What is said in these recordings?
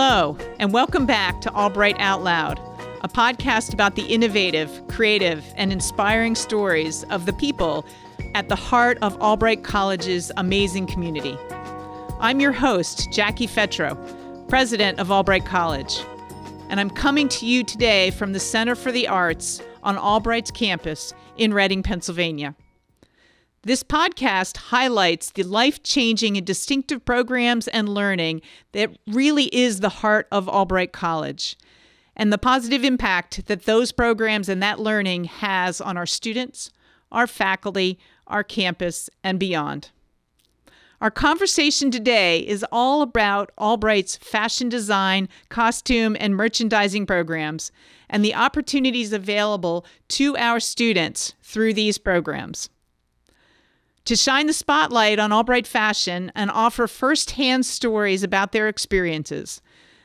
Hello, and welcome back to Albright Out Loud, a podcast about the innovative, creative, and inspiring stories of the people at the heart of Albright College's amazing community. I'm your host, Jackie Fetrow, president of Albright College, and I'm coming to you today from the Center for the Arts on Albright's campus in Reading, Pennsylvania. This podcast highlights the life changing and distinctive programs and learning that really is the heart of Albright College and the positive impact that those programs and that learning has on our students, our faculty, our campus, and beyond. Our conversation today is all about Albright's fashion design, costume, and merchandising programs and the opportunities available to our students through these programs. To shine the spotlight on Albright fashion and offer firsthand stories about their experiences,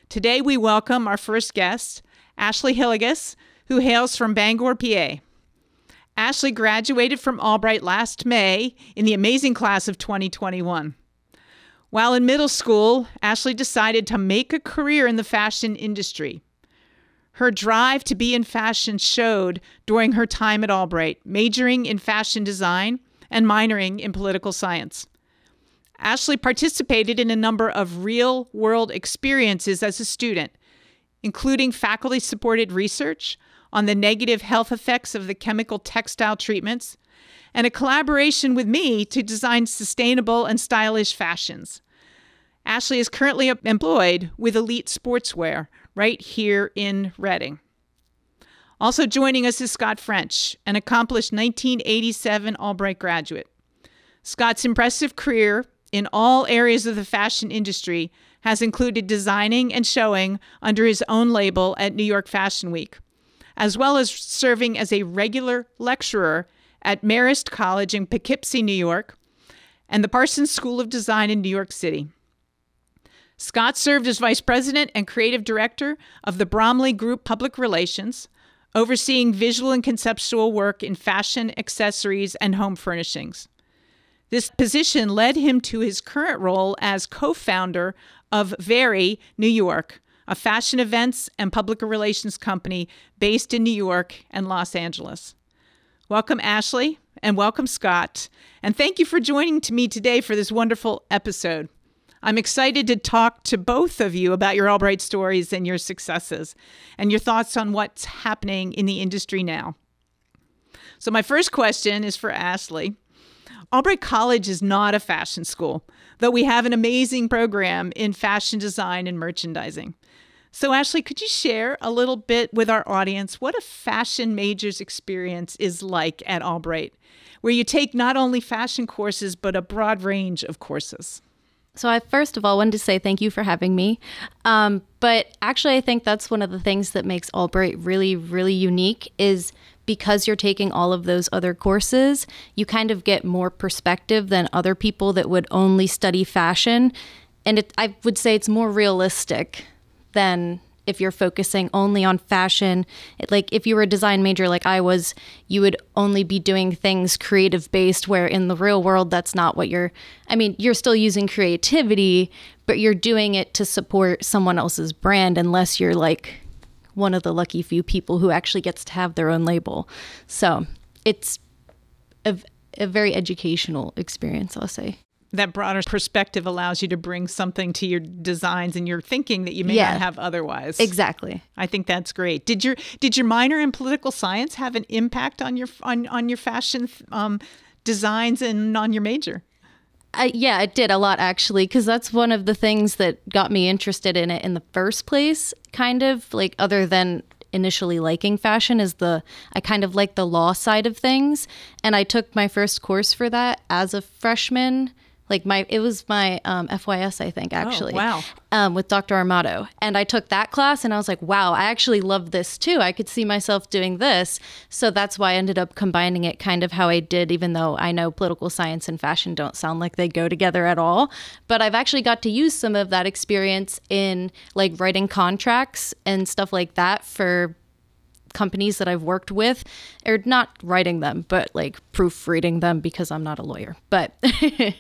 today we welcome our first guest, Ashley Hillegass, who hails from Bangor, PA. Ashley graduated from Albright last May in the amazing class of 2021. While in middle school, Ashley decided to make a career in the fashion industry. Her drive to be in fashion showed during her time at Albright, majoring in fashion design and minoring in political science. Ashley participated in a number of real world experiences as a student, including faculty supported research on the negative health effects of the chemical textile treatments, and a collaboration with me to design sustainable and stylish fashions. Ashley is currently employed with Elite Sportswear right here in Reading. Also joining us is Scott French, an accomplished 1987 Albright graduate. Scott's impressive career in all areas of the fashion industry has included designing and showing under his own label at New York Fashion Week, as well as serving as a regular lecturer at Marist College in Poughkeepsie, New York, and the Parsons School of Design in New York City. Scott served as vice president and creative director of the Bromley Group Public Relations, overseeing visual and conceptual work in fashion, accessories, and home furnishings. This position led him to his current role as co founder of Very New York, a fashion events and public relations company based in New York and Los Angeles. Welcome, Ashley, and welcome, Scott. And thank you for joining me today for this wonderful episode. I'm excited to talk to both of you about your Albright stories and your successes and your thoughts on what's happening in the industry now. So, my first question is for Ashley. Albright College is not a fashion school, though we have an amazing program in fashion design and merchandising. So, Ashley, could you share a little bit with our audience what a fashion major's experience is like at Albright, where you take not only fashion courses, but a broad range of courses? So, I first of all wanted to say thank you for having me. Um, but actually, I think that's one of the things that makes Albright really, really unique is because you're taking all of those other courses, you kind of get more perspective than other people that would only study fashion. And it, I would say it's more realistic than if you're focusing only on fashion. Like if you were a design major like I was, you would only be doing things creative based where in the real world that's not what you're I mean, you're still using creativity, but you're doing it to support someone else's brand unless you're like one of the lucky few people who actually gets to have their own label. So, it's a, a very educational experience, I'll say that broader perspective allows you to bring something to your designs and your thinking that you may yeah, not have otherwise. Exactly. I think that's great. Did your did your minor in political science have an impact on your on on your fashion um, designs and on your major? Uh, yeah, it did a lot actually, because that's one of the things that got me interested in it in the first place. Kind of like other than initially liking fashion is the I kind of like the law side of things, and I took my first course for that as a freshman like my it was my um, FYS I think oh, actually. Oh, wow. Um, with Dr. Armato, and I took that class, and I was like, wow, I actually love this too. I could see myself doing this, so that's why I ended up combining it kind of how I did. Even though I know political science and fashion don't sound like they go together at all, but I've actually got to use some of that experience in like writing contracts and stuff like that for companies that I've worked with, or not writing them, but like proofreading them because I'm not a lawyer. But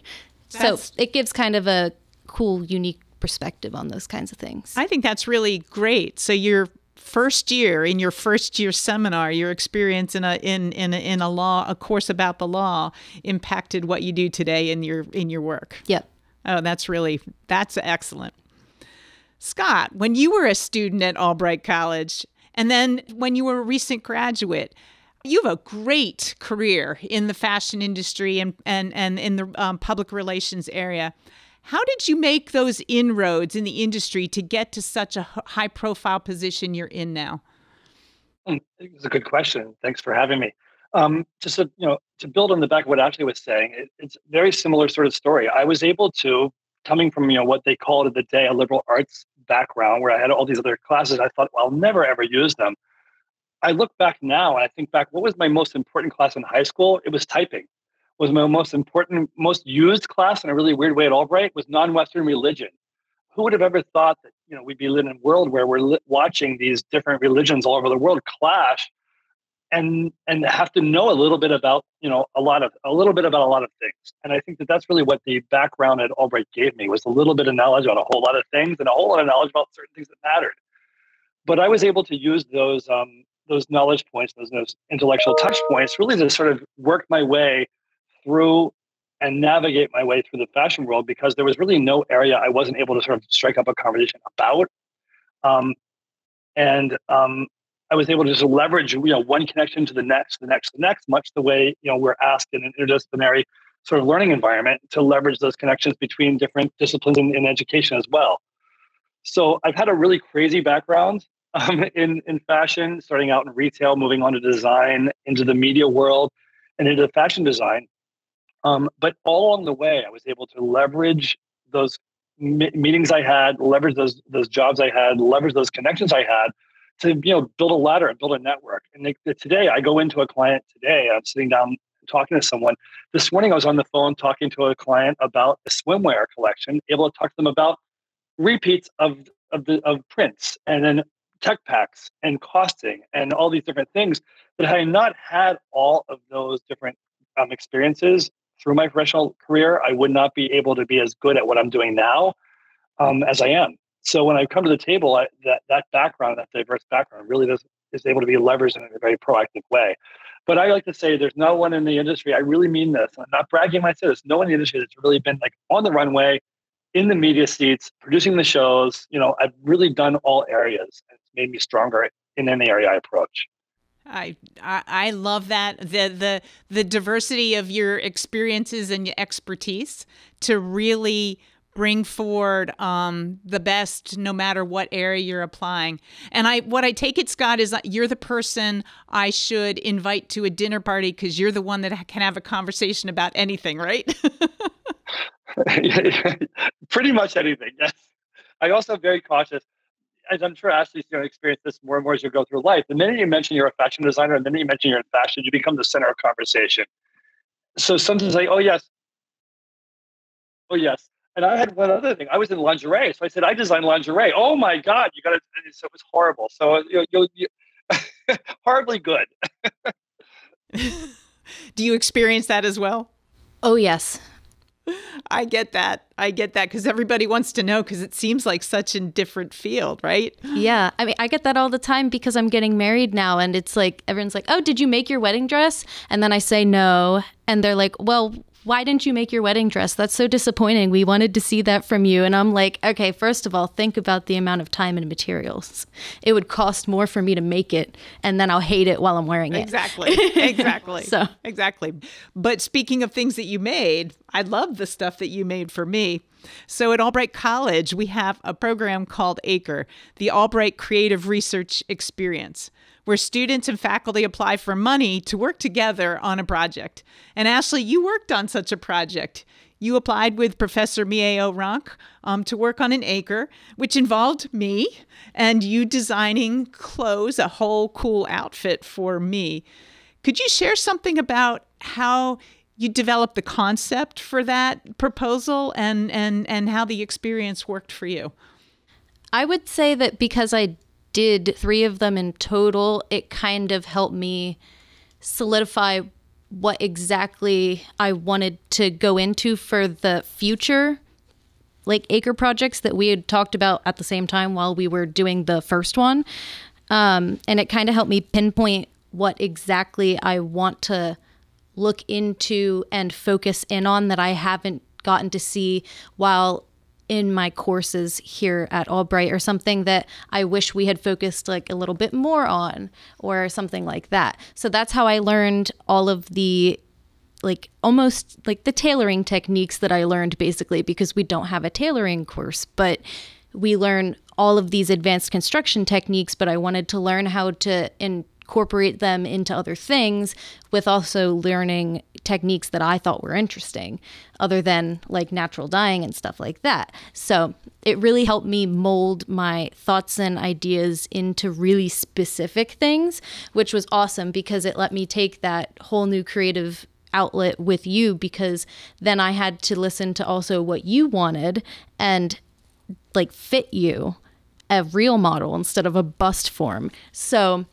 so it gives kind of a cool, unique perspective on those kinds of things. I think that's really great. So your first year in your first year seminar, your experience in a in in a, in a law a course about the law impacted what you do today in your in your work. Yep. Oh, that's really that's excellent. Scott, when you were a student at Albright College, and then when you were a recent graduate, you have a great career in the fashion industry and and and in the um, public relations area. How did you make those inroads in the industry to get to such a high profile position you're in now? Hmm, it's a good question. Thanks for having me. Um, just to, you know, to build on the back of what Ashley was saying, it, it's very similar sort of story. I was able to, coming from you know what they called at the day a liberal arts background, where I had all these other classes, I thought, well, I'll never ever use them. I look back now and I think back, what was my most important class in high school? It was typing. Was my most important, most used class in a really weird way at Albright was non-Western religion. Who would have ever thought that you know we'd be living in a world where we're li- watching these different religions all over the world clash, and and have to know a little bit about you know a lot of a little bit about a lot of things. And I think that that's really what the background at Albright gave me was a little bit of knowledge on a whole lot of things and a whole lot of knowledge about certain things that mattered. But I was able to use those um, those knowledge points, those, those intellectual touch points, really to sort of work my way through and navigate my way through the fashion world because there was really no area I wasn't able to sort of strike up a conversation about. Um, and um, I was able to just leverage, you know, one connection to the next, the next, the next, much the way, you know, we're asked in an interdisciplinary sort of learning environment to leverage those connections between different disciplines in, in education as well. So I've had a really crazy background um, in, in fashion, starting out in retail, moving on to design, into the media world, and into fashion design. Um, but all along the way, I was able to leverage those meetings I had, leverage those those jobs I had, leverage those connections I had to you know build a ladder and build a network. And they, today, I go into a client today. I'm sitting down talking to someone. This morning, I was on the phone talking to a client about a swimwear collection, able to talk to them about repeats of of the of prints, and then tech packs and costing and all these different things. But had I not had all of those different um, experiences through my professional career, I would not be able to be as good at what I'm doing now um, as I am. So when I come to the table, I, that that background, that diverse background, really does is able to be leveraged in a very proactive way. But I like to say there's no one in the industry. I really mean this. I'm not bragging say this. No one in the industry that's really been like on the runway, in the media seats, producing the shows. You know, I've really done all areas. It's made me stronger in any area I approach. I, I I love that the the the diversity of your experiences and your expertise to really bring forward um, the best no matter what area you're applying. And I what I take it, Scott, is that you're the person I should invite to a dinner party because you're the one that can have a conversation about anything, right? Pretty much anything. Yes. I also very cautious as I'm sure Ashley's going to experience this more and more as you go through life, the minute you mention you're a fashion designer and the minute you mention you're in fashion, you become the center of conversation. So sometimes like, oh yes, oh yes. And I had one other thing. I was in lingerie, so I said I design lingerie. Oh my god, you got to! So it was horrible. So you, you, you horribly good. Do you experience that as well? Oh yes, I get that. I get that because everybody wants to know because it seems like such a different field, right? Yeah. I mean, I get that all the time because I'm getting married now and it's like everyone's like, oh, did you make your wedding dress? And then I say no. And they're like, well, why didn't you make your wedding dress? That's so disappointing. We wanted to see that from you. And I'm like, okay, first of all, think about the amount of time and materials. It would cost more for me to make it, and then I'll hate it while I'm wearing it. Exactly. Exactly. so, exactly. But speaking of things that you made, I love the stuff that you made for me. So at Albright College, we have a program called ACRE, the Albright Creative Research Experience where students and faculty apply for money to work together on a project. And Ashley, you worked on such a project. You applied with Professor Mieo Rank um, to work on an ACRE, which involved me and you designing clothes, a whole cool outfit for me. Could you share something about how you developed the concept for that proposal and, and, and how the experience worked for you? I would say that because I did three of them in total, it kind of helped me solidify what exactly I wanted to go into for the future like ACRE projects that we had talked about at the same time while we were doing the first one. Um, and it kind of helped me pinpoint what exactly I want to look into and focus in on that I haven't gotten to see while in my courses here at Albright or something that I wish we had focused like a little bit more on or something like that. So that's how I learned all of the like almost like the tailoring techniques that I learned basically because we don't have a tailoring course, but we learn all of these advanced construction techniques, but I wanted to learn how to incorporate them into other things with also learning techniques that I thought were interesting, other than like natural dyeing and stuff like that. So it really helped me mold my thoughts and ideas into really specific things, which was awesome because it let me take that whole new creative outlet with you because then I had to listen to also what you wanted and like fit you a real model instead of a bust form. So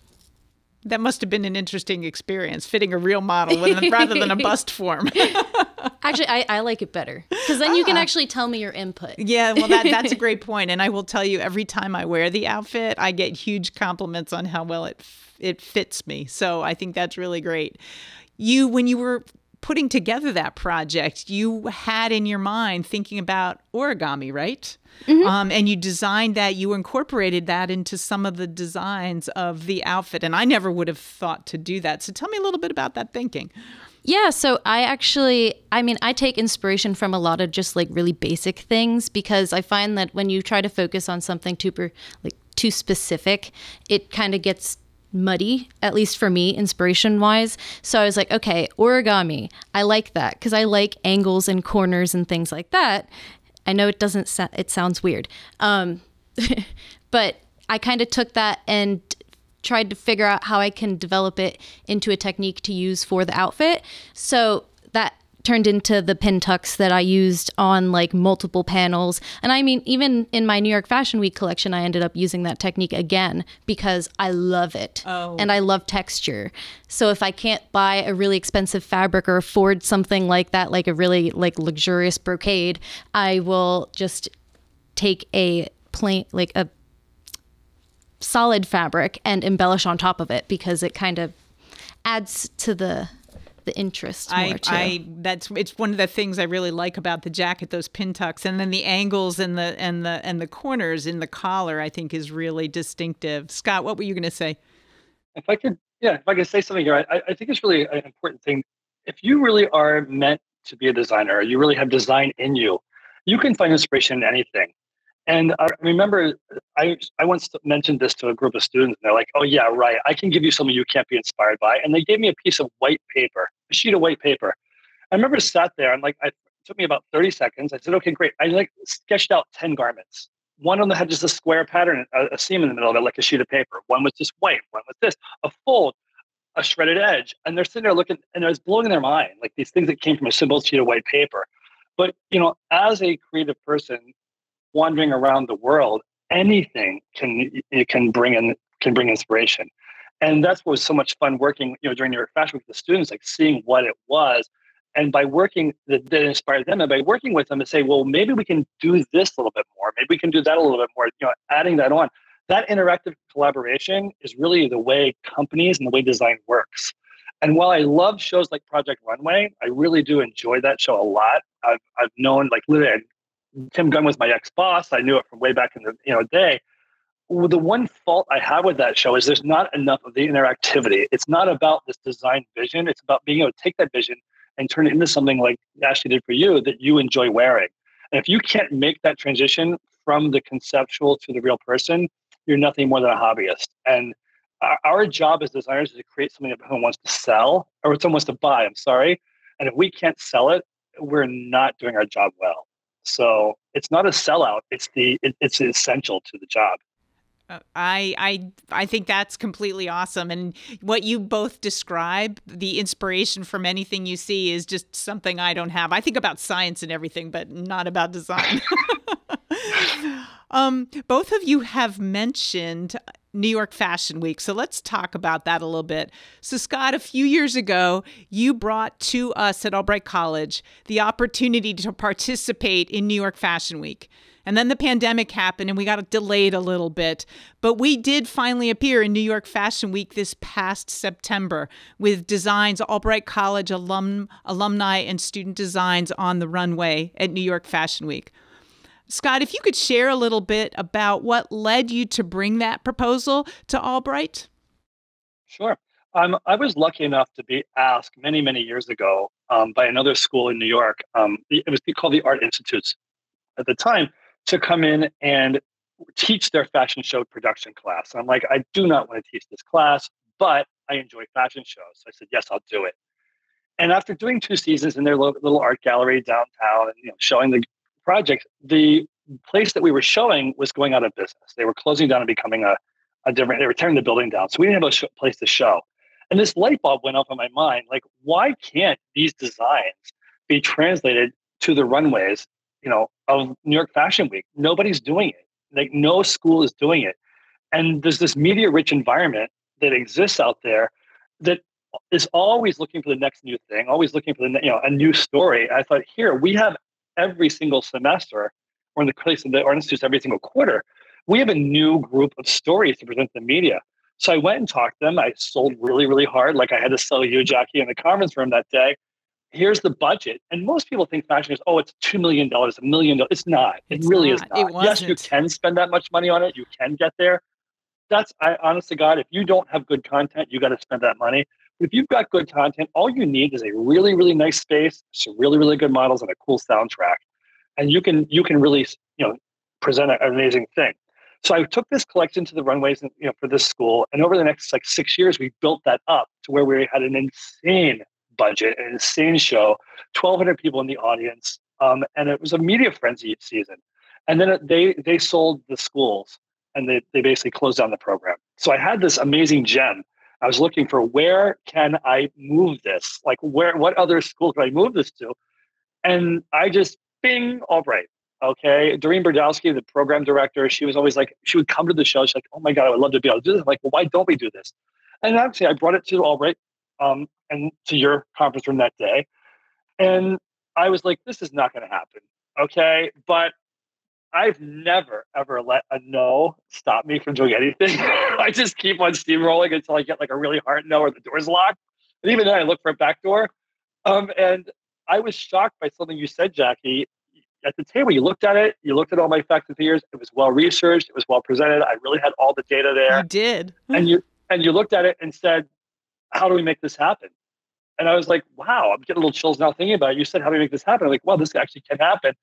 that must have been an interesting experience, fitting a real model rather than a bust form. actually, I, I, like it better because then ah. you can ah. actually tell me your input. Yeah, well, that, that's a great point. And I will tell you, every time I wear the outfit, I get huge compliments on how well it it fits me. So I think that's really great you when you were putting together that project, you had in your mind thinking about origami, right? Mm-hmm. Um, and you designed that, you incorporated that into some of the designs of the outfit. And I never would have thought to do that. So tell me a little bit about that thinking. Yeah, so I actually, I mean, I take inspiration from a lot of just like really basic things because I find that when you try to focus on something too, like too specific, it kind of gets muddy, at least for me, inspiration wise. So I was like, okay, origami. I like that because I like angles and corners and things like that. I know it doesn't, sa- it sounds weird. Um, but I kind of took that and tried to figure out how I can develop it into a technique to use for the outfit. So turned into the pin tucks that I used on like multiple panels. And I mean, even in my New York Fashion Week collection, I ended up using that technique again because I love it oh. and I love texture. So if I can't buy a really expensive fabric or afford something like that, like a really like luxurious brocade, I will just take a plain, like a solid fabric and embellish on top of it because it kind of adds to the the interest I, I, that's it's one of the things I really like about the jacket, those pin tucks, and then the angles and the and the and the corners in the collar. I think is really distinctive. Scott, what were you going to say? If I could, yeah, if I could say something here, I, I think it's really an important thing. If you really are meant to be a designer, you really have design in you. You can find inspiration in anything. And I remember I, I once mentioned this to a group of students, and they're like, oh, yeah, right. I can give you something you can't be inspired by. And they gave me a piece of white paper, a sheet of white paper. I remember sat there and like, I, it took me about 30 seconds. I said, okay, great. I like sketched out 10 garments. One of them had just a square pattern, a, a seam in the middle of it, like a sheet of paper. One was just white. One was this, a fold, a shredded edge. And they're sitting there looking, and it was blowing their mind, like these things that came from a simple sheet of white paper. But, you know, as a creative person, wandering around the world, anything can it can bring in can bring inspiration. And that's what was so much fun working, you know, during your fashion week with the students, like seeing what it was. And by working that, that inspired them and by working with them to say, well, maybe we can do this a little bit more, maybe we can do that a little bit more, you know, adding that on. That interactive collaboration is really the way companies and the way design works. And while I love shows like Project Runway, I really do enjoy that show a lot. I've, I've known, like, literally, Tim Gunn was my ex boss. I knew it from way back in the you know day. The one fault I have with that show is there's not enough of the interactivity. It's not about this design vision. It's about being able to take that vision and turn it into something like Ashley did for you that you enjoy wearing. And if you can't make that transition from the conceptual to the real person, you're nothing more than a hobbyist. And our job as designers is to create something that someone wants to sell or someone wants to buy. I'm sorry. And if we can't sell it, we're not doing our job well. So it's not a sellout. It's the it, it's essential to the job. Uh, I I I think that's completely awesome, and what you both describe, the inspiration from anything you see, is just something I don't have. I think about science and everything, but not about design. um, both of you have mentioned New York Fashion Week. So let's talk about that a little bit. So, Scott, a few years ago, you brought to us at Albright College the opportunity to participate in New York Fashion Week. And then the pandemic happened and we got delayed a little bit. But we did finally appear in New York Fashion Week this past September with designs, Albright College alum, alumni and student designs on the runway at New York Fashion Week. Scott, if you could share a little bit about what led you to bring that proposal to Albright. Sure. Um, I was lucky enough to be asked many, many years ago um, by another school in New York. Um, it was called the Art Institutes at the time to come in and teach their fashion show production class. And I'm like, I do not want to teach this class, but I enjoy fashion shows. So I said, yes, I'll do it. And after doing two seasons in their little art gallery downtown and you know, showing the project, the place that we were showing was going out of business. They were closing down and becoming a, a different, they were tearing the building down. So we didn't have a sh- place to show. And this light bulb went off in my mind like, why can't these designs be translated to the runways you know, of New York Fashion Week. Nobody's doing it. Like no school is doing it. And there's this media rich environment that exists out there that is always looking for the next new thing, always looking for the you know a new story. I thought here we have every single semester, or in the case of the Art Institute, every single quarter, we have a new group of stories to present to the media. So I went and talked to them. I sold really, really hard, like I had to sell you, Jackie, in the conference room that day here's the budget. And most people think fashion is, oh, it's $2 million, a million dollars. It's not. It it's really not. is not. Yes, you can spend that much money on it. You can get there. That's, I honest to God, if you don't have good content, you got to spend that money. But if you've got good content, all you need is a really, really nice space, some really, really good models, and a cool soundtrack. And you can, you can really, you know, present an amazing thing. So I took this collection to the runways, and, you know, for this school, and over the next like six years, we built that up to where we had an insane budget, an insane show, 1,200 people in the audience, um, and it was a media frenzy season. And then they they sold the schools, and they they basically closed down the program. So I had this amazing gem. I was looking for where can I move this? Like where what other school can I move this to? And I just bing, all right. Okay. Doreen Berdowski, the program director, she was always like, she would come to the show. She's like, oh my God, I would love to be able to do this. I'm like, well, why don't we do this? And actually, I brought it to Albright um, and to your conference room that day. And I was like, this is not going to happen. Okay. But I've never, ever let a no stop me from doing anything. I just keep on steamrolling until I get like a really hard no or the door's locked. And even then, I look for a back door. Um, and I was shocked by something you said, Jackie. At the table, you looked at it, you looked at all my facts and figures. It was well researched, it was well presented. I really had all the data there. You did. and you and you looked at it and said, How do we make this happen? And I was like, wow, I'm getting a little chills now thinking about it. You said, how do we make this happen? I'm like, well, this actually can happen.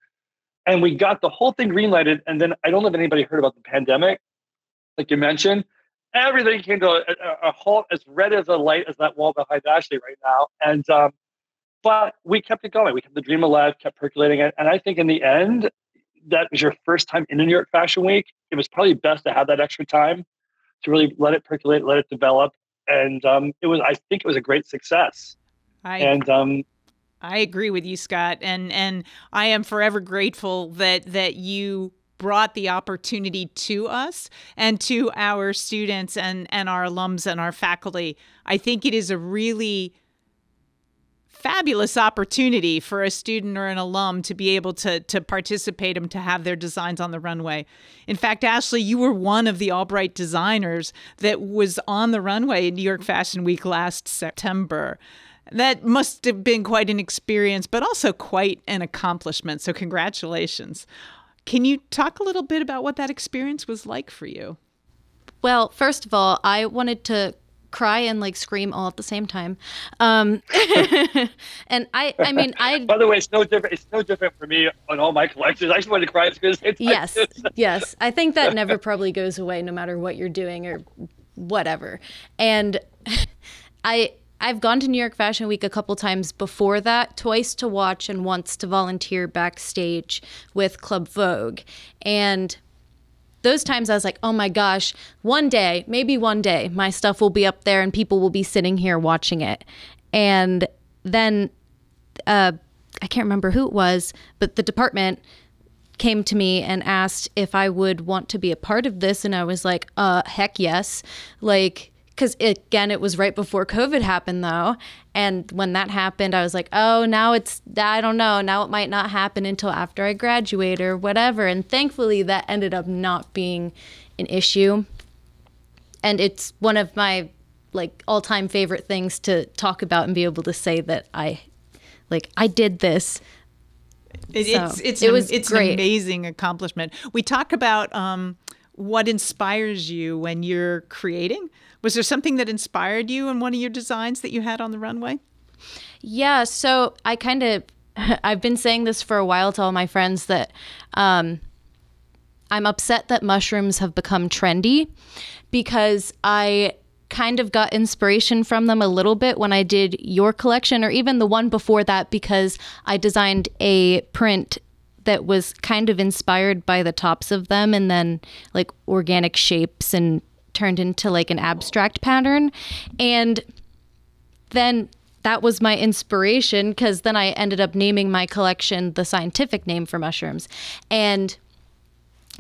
And we got the whole thing greenlighted. And then I don't know if anybody heard about the pandemic, like you mentioned. Everything came to a, a halt as red as a light as that wall behind Ashley right now. And um, but we kept it going. We kept the dream alive, kept percolating it. And I think in the end, that was your first time in New York Fashion Week. It was probably best to have that extra time to really let it percolate, let it develop. And um, it was, I think it was a great success. I, and um, I agree with you, Scott, and and I am forever grateful that that you brought the opportunity to us and to our students and and our alums and our faculty. I think it is a really fabulous opportunity for a student or an alum to be able to to participate and to have their designs on the runway. In fact, Ashley, you were one of the Albright designers that was on the runway in New York Fashion Week last September. That must have been quite an experience, but also quite an accomplishment. So, congratulations. Can you talk a little bit about what that experience was like for you? Well, first of all, I wanted to cry and like scream all at the same time. Um, and I, I mean, I. By the way, it's no different. It's no different for me on all my collections. I just want to cry the same time. Yes, yes. I think that never probably goes away, no matter what you're doing or whatever. And I, I've gone to New York Fashion Week a couple times before that, twice to watch and once to volunteer backstage with Club Vogue. And those times I was like, oh my gosh, one day, maybe one day, my stuff will be up there and people will be sitting here watching it. And then uh, I can't remember who it was, but the department came to me and asked if I would want to be a part of this. And I was like, uh, heck yes. Like, because again, it was right before COVID happened, though. And when that happened, I was like, oh, now it's, I don't know, now it might not happen until after I graduate or whatever. And thankfully, that ended up not being an issue. And it's one of my like all time favorite things to talk about and be able to say that I, like, I did this. It, so, it's it's it was it's great. an amazing accomplishment. We talk about um, what inspires you when you're creating was there something that inspired you in one of your designs that you had on the runway? Yeah, so I kind of I've been saying this for a while to all my friends that um, I'm upset that mushrooms have become trendy because I kind of got inspiration from them a little bit when I did your collection or even the one before that because I designed a print that was kind of inspired by the tops of them and then like organic shapes and turned into like an abstract pattern. And then that was my inspiration because then I ended up naming my collection the scientific name for mushrooms. And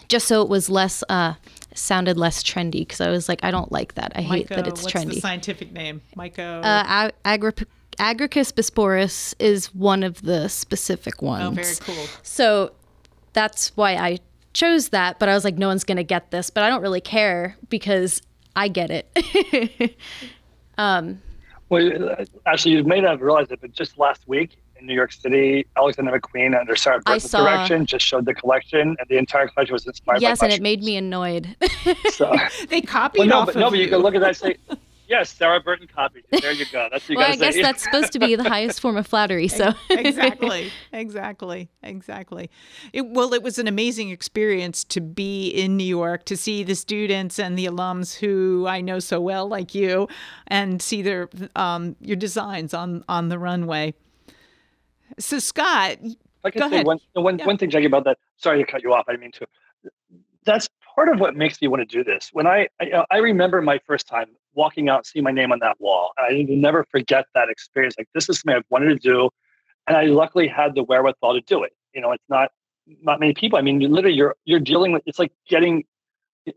just so it was less, uh, sounded less trendy because I was like, I don't like that. I hate that it's what's trendy. What's the scientific name? Myco. Uh, Agri- Agaricus bisporus is one of the specific ones. Oh, very cool. So that's why I chose that, but I was like, no one's going to get this, but I don't really care because I get it. um, well, actually, you may not have realized it, but just last week in New York City, Alexander McQueen under Sarah Burton's direction just showed the collection, and the entire collection was inspired. By the Yes, and it made me annoyed. so they copied well, no, off but, of no, but you can look at that and say, Yes, Sarah Burton copied. There you go. That's what you well, I say. guess that's supposed to be the highest form of flattery. So exactly, exactly, exactly. It, well, it was an amazing experience to be in New York to see the students and the alums who I know so well, like you, and see their um, your designs on on the runway. So, Scott, I can go say ahead. one, one, yeah. one thing, Jackie, about that. Sorry to cut you off. I didn't mean to. That's part of what makes me want to do this. When I, I, I remember my first time walking out, seeing my name on that wall. I will never forget that experience. Like this is something I've wanted to do, and I luckily had the wherewithal to do it. You know, it's not not many people. I mean, you literally you're you're dealing with. It's like getting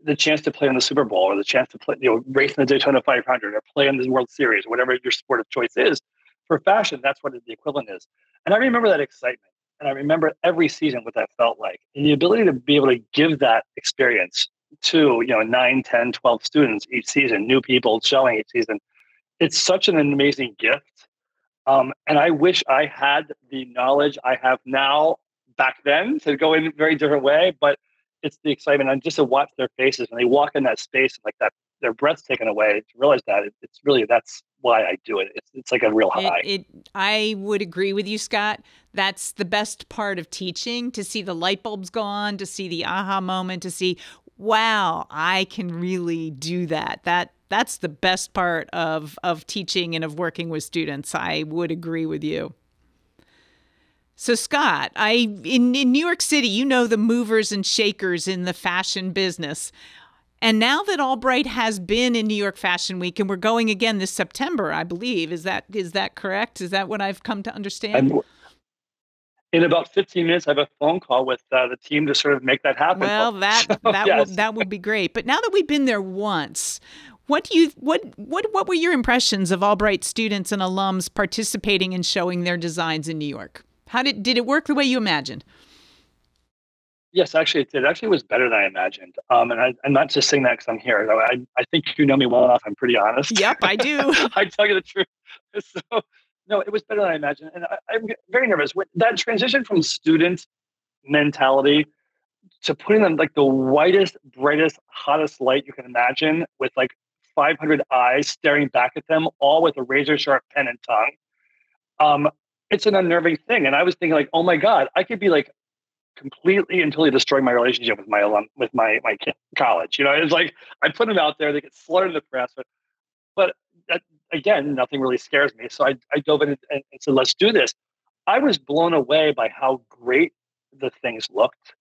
the chance to play in the Super Bowl or the chance to play, you know, race in the Daytona 500 or play in the World Series, whatever your sport of choice is. For fashion, that's what the equivalent is. And I remember that excitement. And I remember every season what that felt like. And the ability to be able to give that experience to you know 9 10 12 students each season new people showing each season it's such an amazing gift um, and i wish i had the knowledge i have now back then to go in a very different way but it's the excitement and just to watch their faces when they walk in that space and like that their breath's taken away to realize that it, it's really that's why I do it. It's, it's like a real high. It, it, I would agree with you, Scott. That's the best part of teaching to see the light bulbs go on, to see the aha moment, to see wow, I can really do that. That that's the best part of of teaching and of working with students. I would agree with you. So Scott, I in, in New York City, you know the movers and shakers in the fashion business. And now that Albright has been in New York Fashion Week and we're going again this September, I believe, is that is that correct? Is that what I've come to understand? I'm, in about 15 minutes, I have a phone call with uh, the team to sort of make that happen. Well, that so, that yes. will, that would be great. But now that we've been there once, what do you what what what were your impressions of Albright students and alums participating and showing their designs in New York? How did did it work the way you imagined? Yes, actually, it did. Actually, was better than I imagined. Um, and I, am not just saying that because I'm here. I, I think you know me well enough. I'm pretty honest. Yep, I do. I tell you the truth. So no, it was better than I imagined. And I, am very nervous. That transition from student mentality to putting them like the whitest, brightest, hottest light you can imagine with like 500 eyes staring back at them, all with a razor sharp pen and tongue. Um, it's an unnerving thing. And I was thinking like, oh my God, I could be like completely and totally destroying my relationship with my alum, with my, my college. You know, it's like I put them out there, they get slaughtered in the press, but, but that, again, nothing really scares me. So I, I dove in and, and said, let's do this. I was blown away by how great the things looked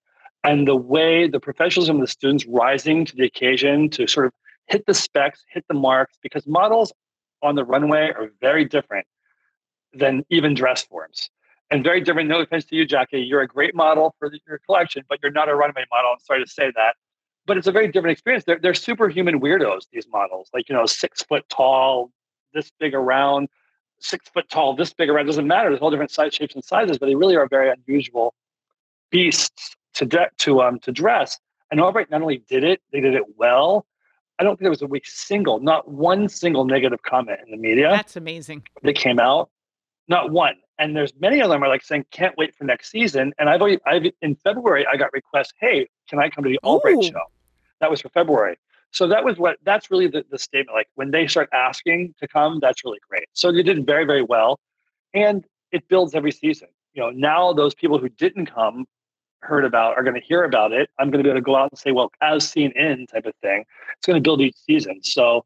and the way the professionalism of the students rising to the occasion to sort of hit the specs, hit the marks, because models on the runway are very different than even dress forms. and very different. No offense to you, Jackie. You're a great model for your collection, but you're not a runway model. I'm sorry to say that. But it's a very different experience. They're, they're superhuman weirdos, these models, like, you know, six foot tall, this big around, six foot tall, this big around. Doesn't matter. There's all different size, shapes, and sizes, but they really are very unusual beasts to, de- to, um, to dress. And Albright not only did it, they did it well. I don't think there was a weak single, not one single negative comment in the media. That's amazing. That came out, not one. And there's many of them are like saying, "Can't wait for next season." And I've, already, I've in February I got requests, "Hey, can I come to the Albright show?" That was for February. So that was what that's really the, the statement. Like when they start asking to come, that's really great. So they did very, very well. And it builds every season. You know, now those people who didn't come heard about are going to hear about it. I'm going to be able to go out and say, well, as seen in type of thing. It's going to build each season. So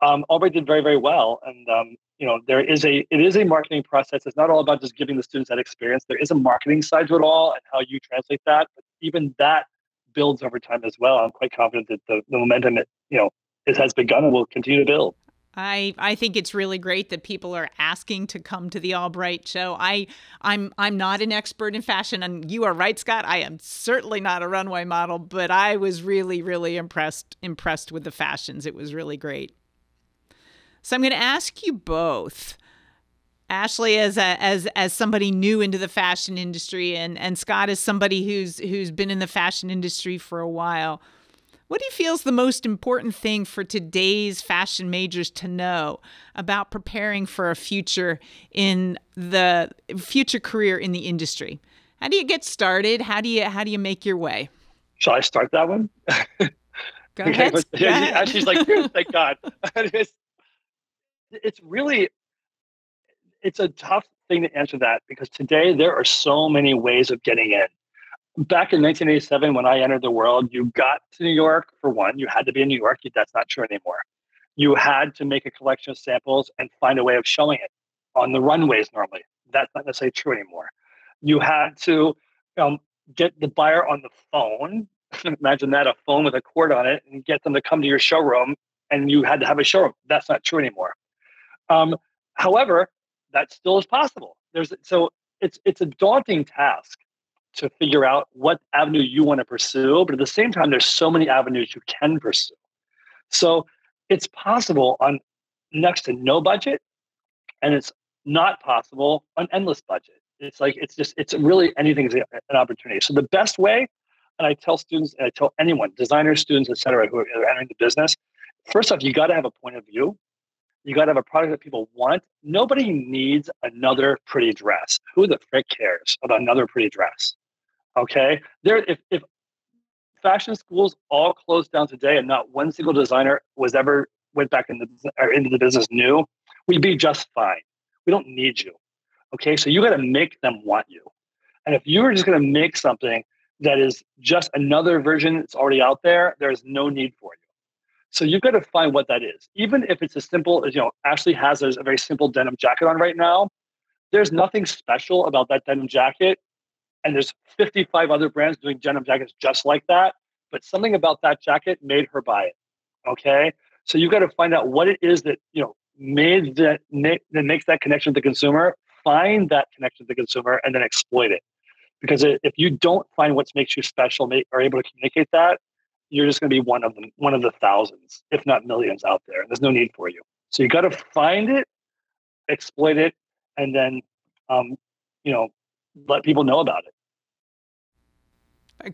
um, Albright did very, very well. And um, you know, there is a it is a marketing process. It's not all about just giving the students that experience. There is a marketing side to it all and how you translate that. But even that builds over time as well. I'm quite confident that the, the momentum that you know it has begun and will continue to build. I, I think it's really great that people are asking to come to the Albright show. I I'm I'm not an expert in fashion and you are right Scott. I am certainly not a runway model, but I was really really impressed impressed with the fashions. It was really great. So I'm going to ask you both. Ashley as a, as as somebody new into the fashion industry and and Scott as somebody who's who's been in the fashion industry for a while. What do you feel is the most important thing for today's fashion majors to know about preparing for a future in the future career in the industry? How do you get started? How do you how do you make your way? Shall I start that one? Go ahead. Ahead. She's like, thank God. it's, really it's a tough thing to answer that because today there are so many ways of getting in. Back in 1987 when i entered the world you got to new york for one you had to be in new york that's not true anymore. You had to make a collection of samples and find a way of showing it on the runways normally that's not necessarily true anymore. You had to um, get the buyer on the phone imagine that a phone with a cord on it and get them to come to your showroom and you had to have a showroom that's not true anymore um, however that still is possible there's so it's it's a daunting task to figure out what avenue you want to pursue. But at the same time, there's so many avenues you can pursue. So it's possible on next to no budget, and it's not possible on endless budget. It's like it's just it's really anything's an opportunity. So the best way, and I tell students, and I tell anyone, designers, students, etc., who are entering the business, first off, you got to have a point of view. You got to have a product that people want. Nobody needs another pretty dress. Who the frick cares about another pretty dress? Okay, there if if fashion schools all closed down today and not one single designer was ever went back in the, or into the business new, we'd be just fine. We don't need you. Okay, so you got to make them want you. And if you're just going to make something that is just another version that's already out there, there's no need for you. So you've got to find what that is. Even if it's as simple as, you know, Ashley has a, very simple denim jacket on right now. There's nothing special about that denim jacket and there's 55 other brands doing denim jackets just like that. But something about that jacket made her buy it. Okay, so you've got to find out what it is that you know made that that makes that connection with the consumer. Find that connection with the consumer and then exploit it. Because if you don't find what makes you special, are able to communicate that, you're just going to be one of them, one of the thousands, if not millions, out there. There's no need for you. So you got to find it, exploit it, and then, um, you know, let people know about it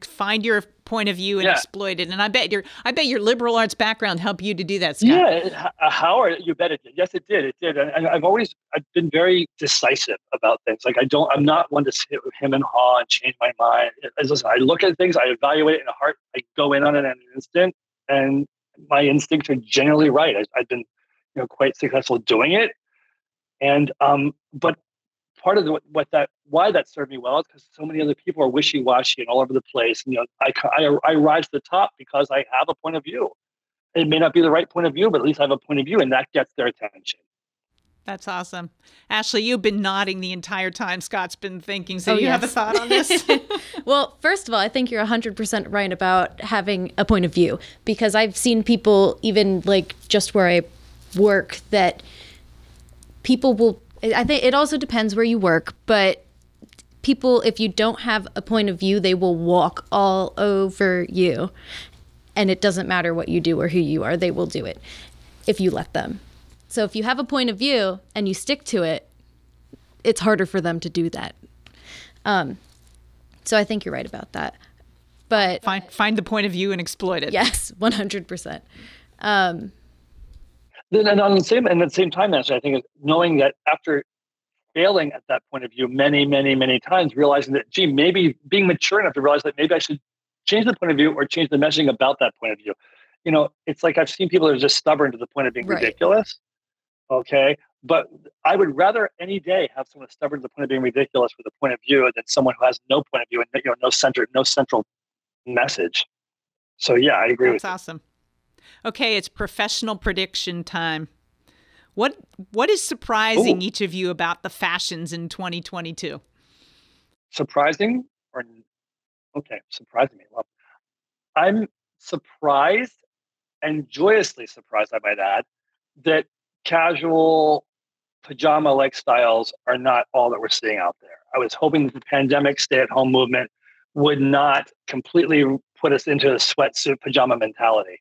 find your point of view and yeah. exploit it. And I bet your I bet your liberal arts background helped you to do that. Scott. Yeah, uh, Howard, you bet it did. Yes, it did. It did. And I've always I've been very decisive about things. Like I don't I'm not one to sit with him and haw and change my mind. As listen, I look at things, I evaluate it in a heart, I go in on it in an instant, and my instincts are generally right. I, I've been you know quite successful doing it. And um, but part of the, what that why that served me well is because so many other people are wishy washy and all over the place. And, you know, I, I I rise to the top because I have a point of view. It may not be the right point of view, but at least I have a point of view, and that gets their attention. That's awesome. Ashley, you've been nodding the entire time Scott's been thinking. So, oh, you yes. have a thought on this? well, first of all, I think you're 100% right about having a point of view because I've seen people, even like just where I work, that people will I think it also depends where you work, but people, if you don't have a point of view, they will walk all over you. And it doesn't matter what you do or who you are, they will do it if you let them. So if you have a point of view and you stick to it, it's harder for them to do that. Um, so I think you're right about that. But find find the point of view and exploit it. Yes, one hundred percent. Um, then and on the same and at the same time, actually, I think is knowing that after failing at that point of view many, many, many times, realizing that, gee, maybe being mature enough to realize that maybe I should change the point of view or change the messaging about that point of view. You know, it's like I've seen people that are just stubborn to the point of being right. ridiculous. Okay. But I would rather any day have someone stubborn to the point of being ridiculous with a point of view than someone who has no point of view and you know no center, no central message. So yeah, I agree with that. That's with awesome. Okay, it's professional prediction time. What what is surprising Ooh. each of you about the fashions in 2022? Surprising or okay, surprising me. Well, I'm surprised and joyously surprised, I might add, that casual pajama like styles are not all that we're seeing out there. I was hoping the pandemic stay at home movement would not completely put us into a sweatsuit pajama mentality.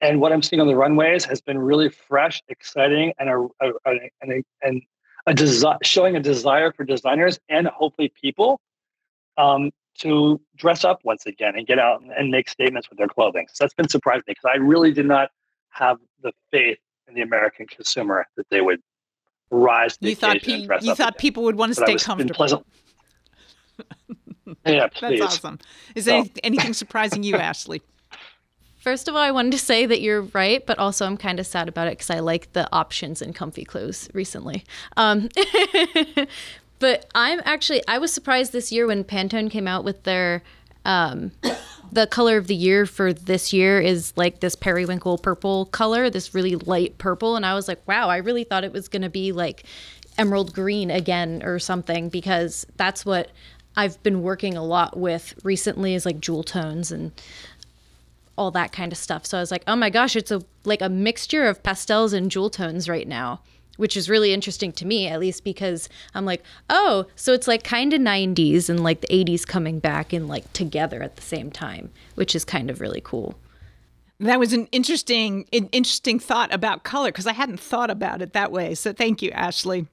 And what I'm seeing on the runways has been really fresh, exciting, and a, a, a and a, and a desi- showing a desire for designers and hopefully people um, to dress up once again and get out and make statements with their clothing. So that's been surprising because I really did not have the faith in the American consumer that they would rise to you thought pe- You thought again. people would want to but stay comfortable. yeah, please. That's awesome. Is so. any, anything surprising you, Ashley? First of all, I wanted to say that you're right, but also I'm kind of sad about it because I like the options in comfy clothes recently. Um, but I'm actually I was surprised this year when Pantone came out with their um, the color of the year for this year is like this periwinkle purple color, this really light purple, and I was like, wow, I really thought it was going to be like emerald green again or something because that's what I've been working a lot with recently is like jewel tones and all that kind of stuff. So I was like, oh my gosh, it's a like a mixture of pastels and jewel tones right now, which is really interesting to me, at least because I'm like, oh, so it's like kind of 90s and like the 80s coming back and like together at the same time, which is kind of really cool. That was an interesting, an interesting thought about color because I hadn't thought about it that way. So thank you, Ashley.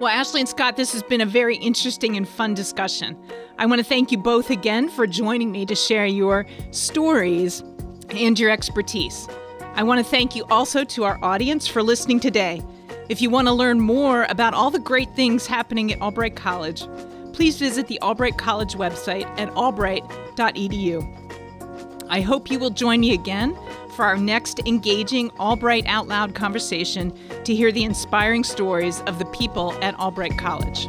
Well, Ashley and Scott, this has been a very interesting and fun discussion. I want to thank you both again for joining me to share your stories and your expertise. I want to thank you also to our audience for listening today. If you want to learn more about all the great things happening at Albright College, please visit the Albright College website at albright.edu. I hope you will join me again for our next engaging Albright Out Loud conversation to hear the inspiring stories of the people at Albright College.